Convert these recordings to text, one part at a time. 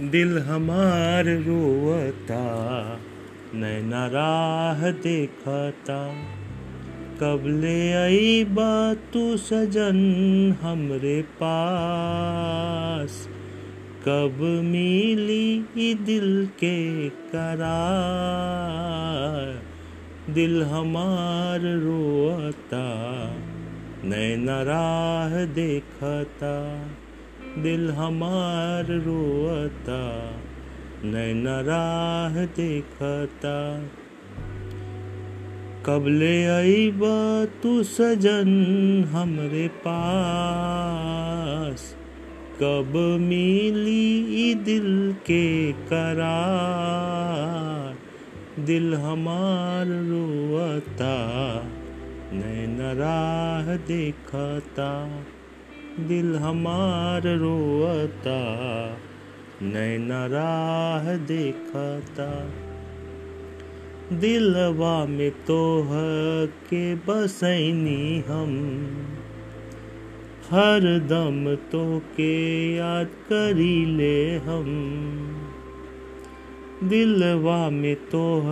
दिल हमार रोवता, नैना राह देखता। कब ले आई बा तू सजन हमरे पास? कब मिली दिल के करार? दिल हमार रोता नैना राह देखता। दिल हमार रोता, नैना राह देखता। कब ले तू सजन हमरे पास, कब मिली दिल के करार। दिल हमार रोता, नैन राह देखता। दिल हमार रोता नैन राह देखता। दिलवा में तोह के बसैनी हम, हर दम तो के याद करी ले हम। दिलवा में तोह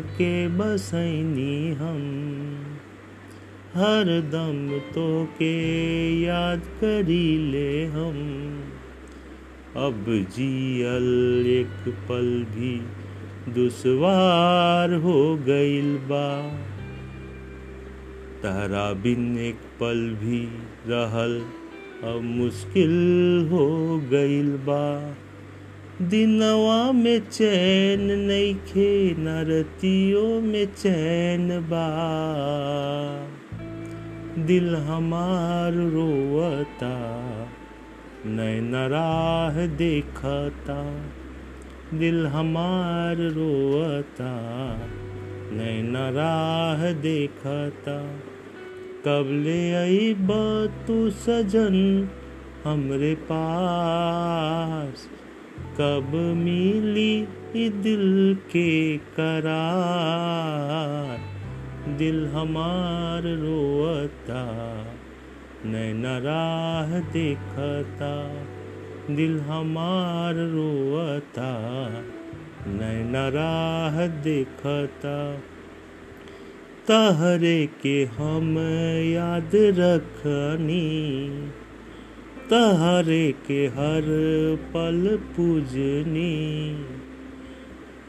के बसैनी हम। हर दम तो के याद करी ले हम। अब जियल एक पल भी दुश्वार हो गइल बा। तारा बिन एक पल भी रहल अब मुश्किल हो गइल बा। दिनवा में चैन नइखे, नरतियों में चैन बा। दिल हमार रोवता नैन राह देखता। दिल हमार रोता नैन राह देखता। कब ले तू सजन हमरे पास, कब मिली दिल के करार। दिल हमार रोता नैन राह देखता। दिल हमार रोता नैन राह देखता। तहरे के हम याद रखनी, तहरे के हर पल पूजनी।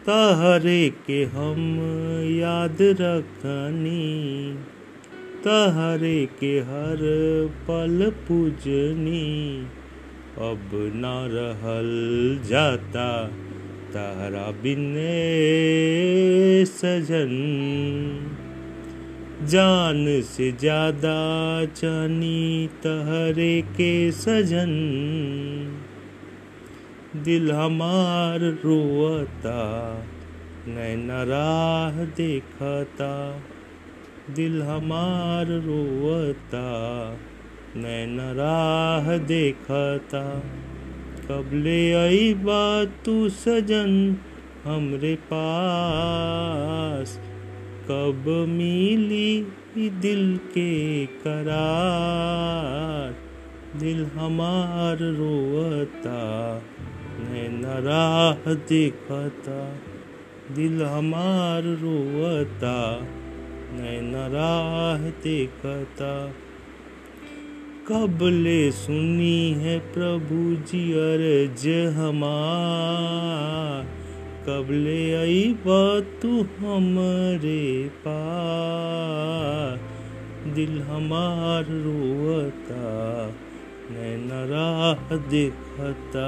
तहरे के हम याद रखनी। तहरे के हर पल पूजनी। अब न रहल जाता तारा बिने सजन। जान से ज़्यादा चानी तहरे के सजन। दिल हमार रोता नैन राह देखता। दिल हमार रोता नैन राह देखता। कबले आई बात तू सजन हमरे पास, कब मिली दिल के करार। दिल हमार रोता नैन राह देखता दिल हमार रोता नैन राह देखता कब ले सुनी है प्रभु जी अर्ज़ हमार। कब ले आई तू हमरे पार। दिल हमार रोता नैन राह देखता